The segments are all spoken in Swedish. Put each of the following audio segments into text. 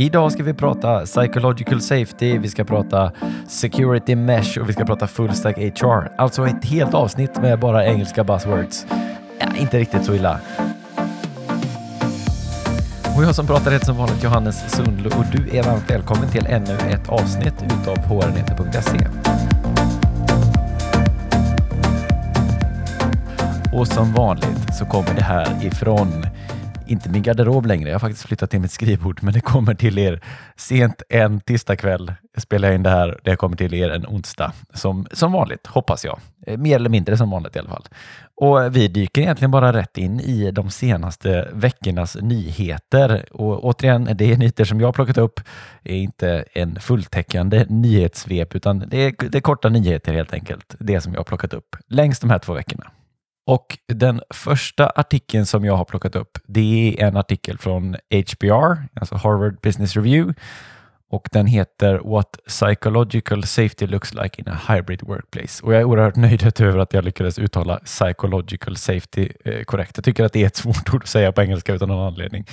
Idag ska vi prata psychological safety, vi ska prata security mesh och vi ska prata full stack HR. Alltså ett helt avsnitt med bara engelska buzzwords. Ja, inte riktigt så illa. Och jag som pratar heter som vanligt Johannes Sundlo och du är varmt välkommen till ännu ett avsnitt utav hrnyheter.se. Och som vanligt så kommer det här ifrån inte min garderob längre. Jag har faktiskt flyttat till mitt skrivbord, men det kommer till er sent en tisdagkväll. Jag spelar in det här. Det kommer till er en onsdag som, som vanligt, hoppas jag. Eh, mer eller mindre som vanligt i alla fall. Och vi dyker egentligen bara rätt in i de senaste veckornas nyheter. Och återigen, det är nyheter som jag har plockat upp. Det är inte en fulltäckande nyhetssvep, utan det är, det är korta nyheter helt enkelt. Det som jag har plockat upp längs de här två veckorna. Och den första artikeln som jag har plockat upp, det är en artikel från HBR, alltså Harvard Business Review, och den heter What Psychological Safety Looks Like in a Hybrid Workplace. Och jag är oerhört nöjd över att jag lyckades uttala Psychological Safety eh, korrekt. Jag tycker att det är ett svårt ord att säga på engelska utan någon anledning.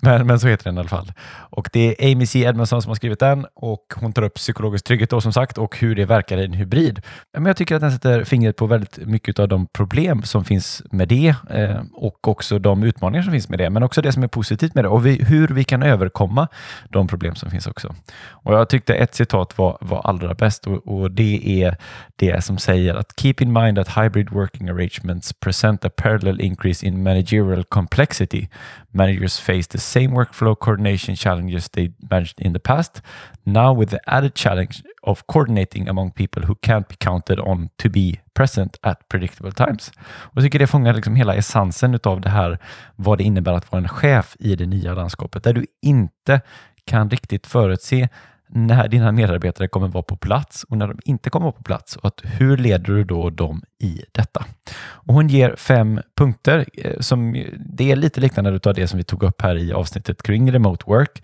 Men, men så heter den i alla fall. Och det är Amy C. Edmondson som har skrivit den och hon tar upp psykologisk trygghet då som sagt och hur det verkar i en hybrid. Men jag tycker att den sätter fingret på väldigt mycket av de problem som finns med det eh, och också de utmaningar som finns med det, men också det som är positivt med det och vi, hur vi kan överkomma de problem som finns också. Och Jag tyckte ett citat var, var allra bäst och, och, det är det som säger att “Keep in mind that hybrid working arrangements present a parallel increase in managerial complexity. Managers face the same workflow coordination challenges they managed in the past, now with the added challenge of coordinating among people who can't be counted on to be present at predictable times. Och jag tycker det fångar liksom hela essensen av det här, vad det innebär att vara en chef i det nya landskapet, där du inte kan riktigt förutse när dina medarbetare kommer vara på plats och när de inte kommer vara på plats. Och att hur leder du då dem i detta? Och hon ger fem punkter. Eh, som Det är lite liknande av det som vi tog upp här i avsnittet kring remote work.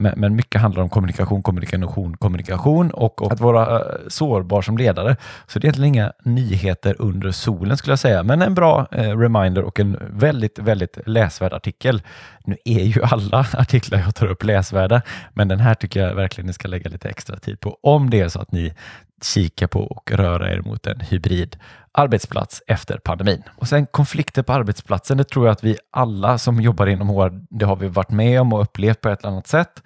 Men, men mycket handlar om kommunikation, kommunikation, kommunikation och, och att vara uh, sårbar som ledare. Så det är egentligen inga nyheter under solen skulle jag säga, men en bra uh, reminder och en väldigt, väldigt läsvärd artikel. Nu är ju alla artiklar jag tar upp läsvärda, men den här tycker jag verkligen ni ska lägga lite extra tid på om det är så att ni kikar på och röra er mot en hybrid arbetsplats efter pandemin. Och sen konflikter på arbetsplatsen, det tror jag att vi alla som jobbar inom HR, det har vi varit med om och upplevt på ett eller annat sätt.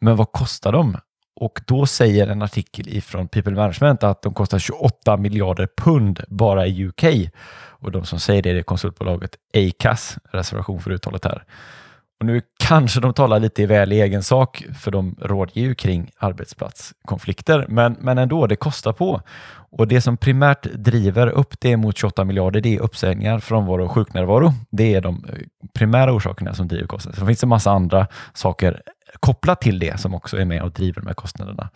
Men vad kostar de? Och då säger en artikel ifrån People Management att de kostar 28 miljarder pund bara i UK. Och de som säger det är konsultbolaget Acas, reservation för uttalet här. Och nu kanske de talar lite väl i egen sak, för de rådger ju kring arbetsplatskonflikter, men, men ändå, det kostar på. Och Det som primärt driver upp det mot 28 miljarder, det är uppsägningar, frånvaro och sjuknärvaro. Det är de eh, primära orsakerna som driver kostnaderna. Sen finns det massa andra saker kopplat till det som också är med och driver de här kostnaderna.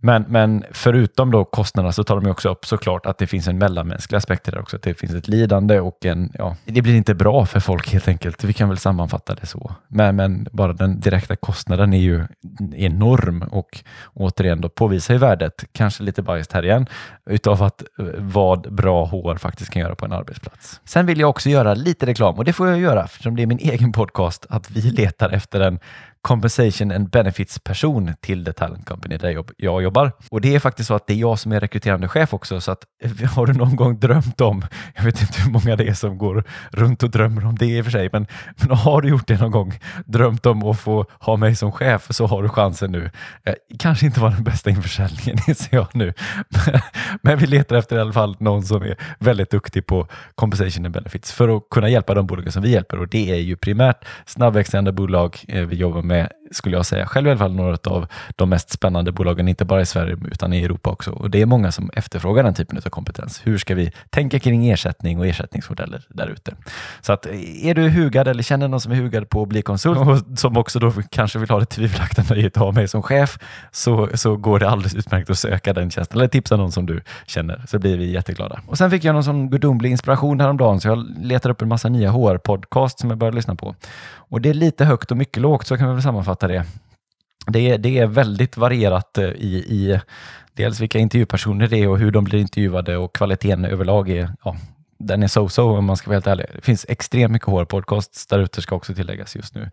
Men, men förutom då kostnaderna så tar de också upp såklart att det finns en mellanmänsklig aspekt där också. Att det finns ett lidande och en, ja, det blir inte bra för folk helt enkelt. Vi kan väl sammanfatta det så. Men, men bara den direkta kostnaden är ju enorm och återigen då påvisar ju värdet, kanske lite biased här igen, utav att eh, vad bra HR faktiskt kan göra på en arbetsplats. Sen vill jag också göra lite reklam och det får jag göra eftersom det är min egen podcast att vi letar efter en compensation and benefits person till The Talent Company där jag jobbar. Och det är faktiskt så att det är jag som är rekryterande chef också, så att eh, har du någon gång drömt om, jag vet inte hur många det är som går runt och drömmer om det i och för sig, men, men har du gjort det någon gång, drömt om att få ha mig som chef, så har du chansen nu. Eh, kanske inte var den bästa införsäljningen, inser jag nu, men vi letar efter i alla fall någon som är väldigt duktig på compensation and benefits för att kunna hjälpa de bolagen som vi hjälper och det är ju primärt snabbväxande bolag eh, vi jobbar med med, skulle jag säga, själv i alla fall, några av de mest spännande bolagen, inte bara i Sverige utan i Europa också. Och det är många som efterfrågar den typen av kompetens. Hur ska vi tänka kring ersättning och ersättningsmodeller där ute? Så att är du hugad eller känner någon som är hugad på att bli konsult och som också då kanske vill ha det tvivelaktiga nöjet att ha mig som chef, så, så går det alldeles utmärkt att söka den tjänsten eller tipsa någon som du känner, så blir vi jätteglada. Och sen fick jag någon sån gudomlig inspiration häromdagen, så jag letar upp en massa nya HR-podcast som jag började lyssna på. Och det är lite högt och mycket lågt, så kan vi väl sammanfatta det. Det är, det är väldigt varierat eh, i, i dels vilka intervjupersoner det är och hur de blir intervjuade och kvaliteten överlag är ja, den är so-so om man ska vara helt ärlig. Det finns extremt mycket HR-podcasts där ute ska också tilläggas just nu.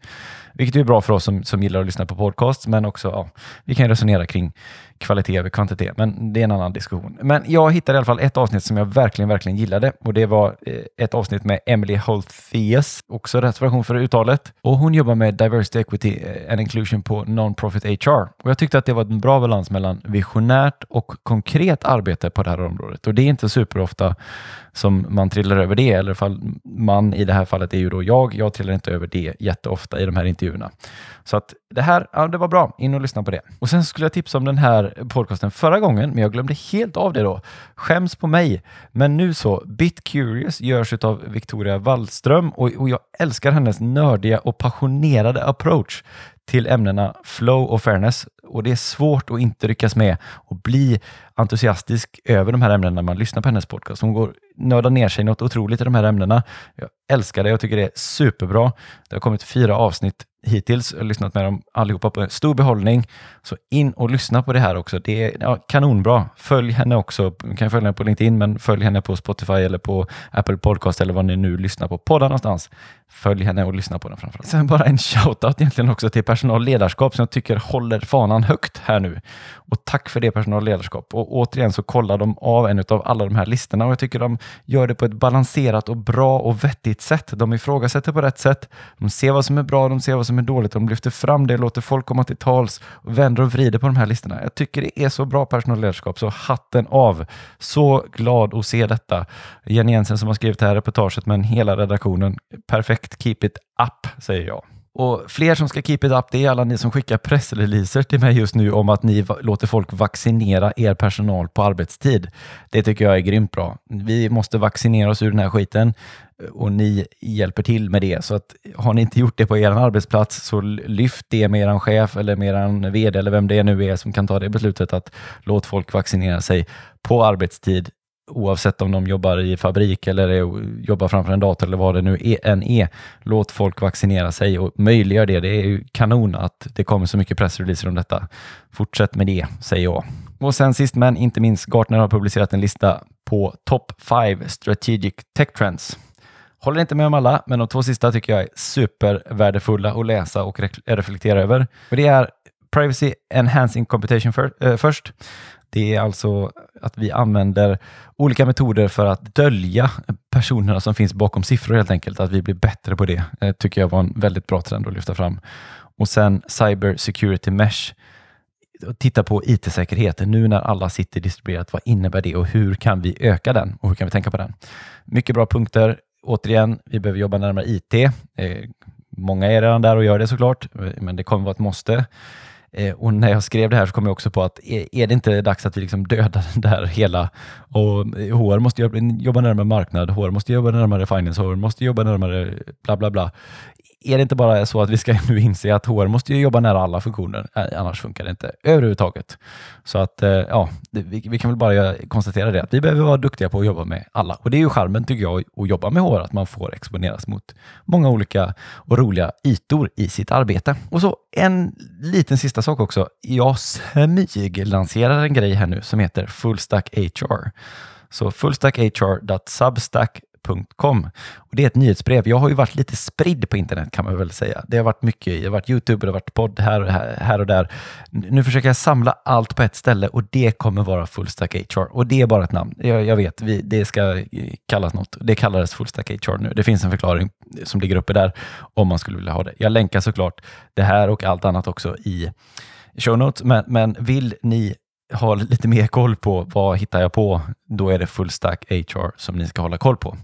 Vilket är bra för oss som, som gillar att lyssna på podcasts, men också ja, vi kan resonera kring kvalitet över kvantitet, men det är en annan diskussion. Men jag hittade i alla fall ett avsnitt som jag verkligen, verkligen gillade och det var eh, ett avsnitt med Emily Holthius, också rätt version för uttalet. Och hon jobbar med diversity, equity eh, and inclusion på non-profit HR. Och jag tyckte att det var en bra balans mellan visionärt och konkret arbete på det här området. Och det är inte superofta som man trillar över det, eller fall man i det här fallet är ju då jag. Jag trillar inte över det jätteofta i de här intervjuerna. Så att det här, ja, det var bra. In och lyssna på det. Och sen skulle jag tipsa om den här podcasten förra gången, men jag glömde helt av det då. Skäms på mig. Men nu så, Bit Curious görs av Victoria Wallström och, och jag älskar hennes nördiga och passionerade approach till ämnena flow och fairness och det är svårt att inte ryckas med och bli entusiastisk över de här ämnena när man lyssnar på hennes podcast. Hon går nördar ner sig något otroligt i de här ämnena. Jag älskar det. Jag tycker det är superbra. Det har kommit fyra avsnitt hittills. Jag har lyssnat med dem allihopa på en stor behållning. Så in och lyssna på det här också. Det är ja, kanonbra. Följ henne också. Du kan följa henne på LinkedIn, men följ henne på Spotify eller på Apple Podcast eller vad ni nu lyssnar på poddar någonstans. Följ henne och lyssna på den framförallt. Sen bara en shoutout egentligen också till personalledarskap som jag tycker håller fanan högt här nu. Och tack för det personalledarskap. Och återigen så kollar de av en av alla de här listorna och jag tycker de gör det på ett balanserat och bra och vettigt sätt. De ifrågasätter på rätt sätt. De ser vad som är bra, de ser vad som är dåligt. De lyfter fram det, låter folk komma till tals och vänder och vrider på de här listorna. Jag tycker det är så bra personalledarskap, så hatten av. Så glad att se detta. Jenny Jensen som har skrivit det här reportaget, men hela redaktionen. Perfekt, keep it up, säger jag. Och fler som ska keep it up, det är alla ni som skickar pressreleaser till mig just nu om att ni låter folk vaccinera er personal på arbetstid. Det tycker jag är grymt bra. Vi måste vaccinera oss ur den här skiten eh, och ni hjälper till med det. Så att har ni inte gjort det på er arbetsplats så lyft det med er chef eller med er vd eller vem det nu är som kan ta det beslutet att låt folk vaccinera sig på arbetstid oavsett om de jobbar i fabrik eller jobbar framför en dator eller vad det nu e-, än är. Låt folk vaccinera sig och möjliggör det. Det är ju kanon att det kommer så mycket pressreleaser om detta. Fortsätt med det, säger jag. Och sen sist men inte minst, Gartner har publicerat en lista på Top 5 Strategic Tech Trends. Håller inte med om alla, men de två sista tycker jag är supervärdefulla att läsa och reflektera över. Och det är Privacy Enhancing Computation för, eh, först. Det är alltså att vi använder olika metoder för att dölja personerna som finns bakom siffror helt enkelt. Att vi blir bättre på det eh, tycker jag var en väldigt bra trend att lyfta fram. Och sen Cyber Security Mesh. Titta på IT-säkerheten nu när alla sitter distribuerat. Vad innebär det och hur kan vi öka den och hur kan vi tänka på den? Mycket bra punkter. Återigen, vi behöver jobba närmare IT. Eh, många är redan där och gör det såklart, eh, men det kommer vara ett måste. Eh, och när jag skrev det här så kom jag också på att är, det inte dags att vi liksom dödar det där hela? Och eh, HR måste jobba närmare marknad, HR måste jobba närmare finance, HR måste jobba närmare bla bla bla är det inte bara så att vi ska nu inse att HR måste jobba nära alla funktioner, annars funkar det inte överhuvudtaget. Så att eh, ja, vi, vi, kan väl bara konstatera det att vi behöver vara duktiga på att jobba med alla. Och det är ju charmen tycker jag att jobba med HR, att man får exponeras mot många olika och roliga ytor i sitt arbete. Och så en liten sista sak också. Jag smyglanserar en grej här nu som heter Fullstack HR. Så fullstackhr.substack Com. Och det är ett nyhetsbrev. Jag har ju varit lite spridd på internet kan man väl säga. Det har varit mycket. Det har varit Youtube, det har varit podd här och, här, här och där. Nu försöker jag samla allt på ett ställe och det kommer vara Fullstack HR. Och det är bara ett namn. Jag, jag vet, vi, det ska eh, kallas något. Det kallades Fullstack HR nu. Det finns en förklaring som ligger uppe där om man skulle vilja ha det. Jag länkar såklart det här och allt annat också i show notes. Men, men vill ni ha lite mer koll på vad hittar jag på, då är det Fullstack HR som ni ska hålla koll på.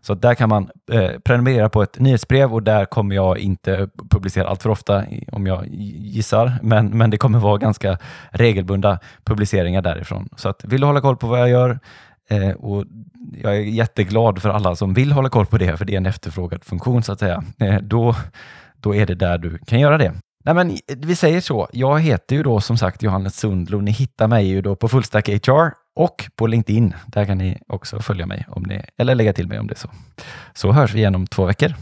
Så där kan man eh, prenumerera på ett nyhetsbrev och där kommer jag inte publicera allt för ofta om jag gissar, men, men det kommer vara ganska regelbundna publiceringar därifrån. Så att vill du hålla koll på vad jag gör eh, och jag är jätteglad för alla som vill hålla koll på det, för det är en efterfrågad funktion så att säga. Eh, då, då är det där du kan göra det. Nej, men eh, vi säger så. Jag heter ju då som sagt Johannes Sundlo. Ni hittar mig ju då på Fullstack HR och på LinkedIn. Där kan ni också följa mig om ni, eller lägga till mig om det är så. Så hörs vi igen om två veckor.